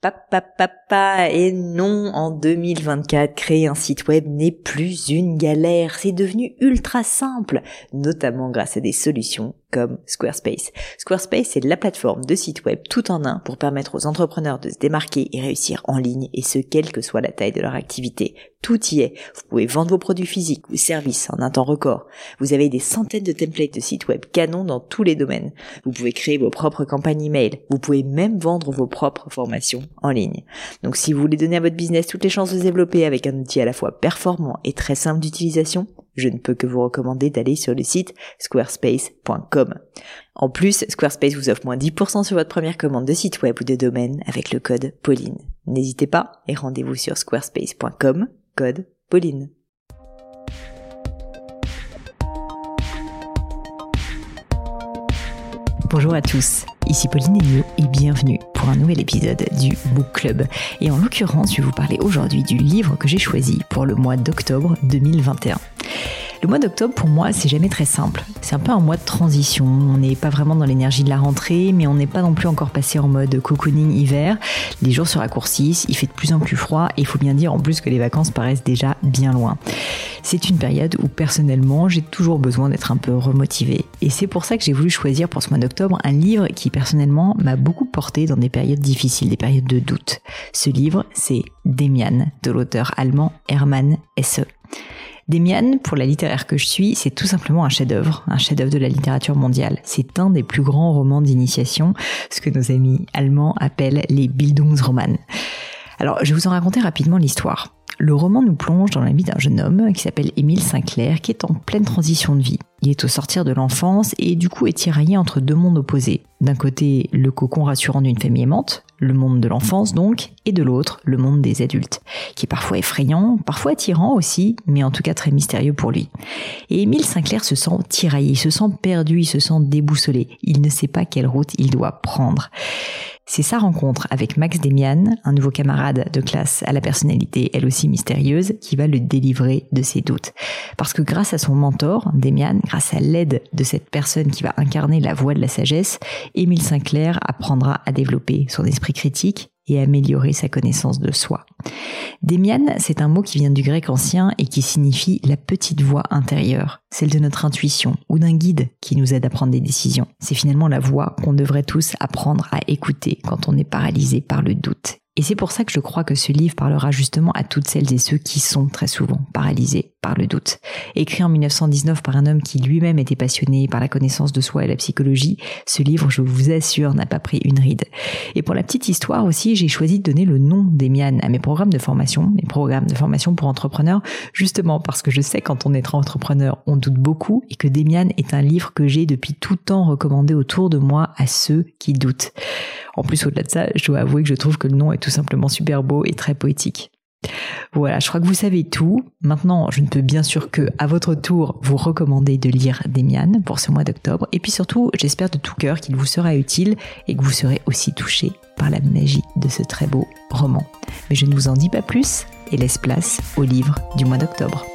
Papa, papa, et non, en 2024, créer un site web n'est plus une galère, c'est devenu ultra simple, notamment grâce à des solutions comme Squarespace. Squarespace, c'est la plateforme de site web tout en un pour permettre aux entrepreneurs de se démarquer et réussir en ligne, et ce, quelle que soit la taille de leur activité. Tout y est. Vous pouvez vendre vos produits physiques ou services en un temps record. Vous avez des centaines de templates de sites web canon dans tous les domaines. Vous pouvez créer vos propres campagnes email. Vous pouvez même vendre vos propres formations en ligne. Donc si vous voulez donner à votre business toutes les chances de se développer avec un outil à la fois performant et très simple d'utilisation, je ne peux que vous recommander d'aller sur le site squarespace.com. En plus, Squarespace vous offre moins 10% sur votre première commande de site web ou de domaine avec le code Pauline. N'hésitez pas et rendez-vous sur squarespace.com, code Pauline. Bonjour à tous, ici Pauline Elio et bienvenue pour un nouvel épisode du Book Club. Et en l'occurrence, je vais vous parler aujourd'hui du livre que j'ai choisi pour le mois d'octobre 2021. Le mois d'octobre, pour moi, c'est jamais très simple. C'est un peu un mois de transition. On n'est pas vraiment dans l'énergie de la rentrée, mais on n'est pas non plus encore passé en mode cocooning hiver. Les jours se raccourcissent, il fait de plus en plus froid, et il faut bien dire en plus que les vacances paraissent déjà bien loin. C'est une période où personnellement, j'ai toujours besoin d'être un peu remotivé. Et c'est pour ça que j'ai voulu choisir pour ce mois d'octobre un livre qui personnellement m'a beaucoup porté dans des périodes difficiles, des périodes de doute. Ce livre, c'est Demian de l'auteur allemand Hermann Hesse. Demian, pour la littéraire que je suis, c'est tout simplement un chef-d'œuvre, un chef-d'œuvre de la littérature mondiale. C'est un des plus grands romans d'initiation, ce que nos amis allemands appellent les Bildungsroman. Alors, je vais vous en raconter rapidement l'histoire. Le roman nous plonge dans la vie d'un jeune homme qui s'appelle Émile Sinclair, qui est en pleine transition de vie. Il est au sortir de l'enfance et du coup est tiraillé entre deux mondes opposés. D'un côté, le cocon rassurant d'une famille aimante, le monde de l'enfance donc, et de l'autre, le monde des adultes, qui est parfois effrayant, parfois attirant aussi, mais en tout cas très mystérieux pour lui. Et Émile Sinclair se sent tiraillé, il se sent perdu, il se sent déboussolé, il ne sait pas quelle route il doit prendre. C'est sa rencontre avec Max Demian, un nouveau camarade de classe à la personnalité elle aussi mystérieuse, qui va le délivrer de ses doutes. Parce que grâce à son mentor, Demian, grâce à l'aide de cette personne qui va incarner la voie de la sagesse, Émile Sinclair apprendra à développer son esprit critique et améliorer sa connaissance de soi. Demian, c'est un mot qui vient du grec ancien et qui signifie la petite voix intérieure, celle de notre intuition ou d'un guide qui nous aide à prendre des décisions. C'est finalement la voix qu'on devrait tous apprendre à écouter quand on est paralysé par le doute et c'est pour ça que je crois que ce livre parlera justement à toutes celles et ceux qui sont très souvent paralysés par le doute. Écrit en 1919 par un homme qui lui-même était passionné par la connaissance de soi et la psychologie, ce livre, je vous assure, n'a pas pris une ride. Et pour la petite histoire aussi, j'ai choisi de donner le nom d'Emian à mes programmes de formation, mes programmes de formation pour entrepreneurs, justement parce que je sais quand on est entrepreneur, on doute beaucoup et que Demian est un livre que j'ai depuis tout temps recommandé autour de moi à ceux qui doutent. En plus, au-delà de ça, je dois avouer que je trouve que le nom est tout simplement super beau et très poétique. Voilà, je crois que vous savez tout. Maintenant, je ne peux bien sûr que, à votre tour, vous recommander de lire Demian pour ce mois d'octobre. Et puis surtout, j'espère de tout cœur qu'il vous sera utile et que vous serez aussi touché par la magie de ce très beau roman. Mais je ne vous en dis pas plus et laisse place au livre du mois d'octobre.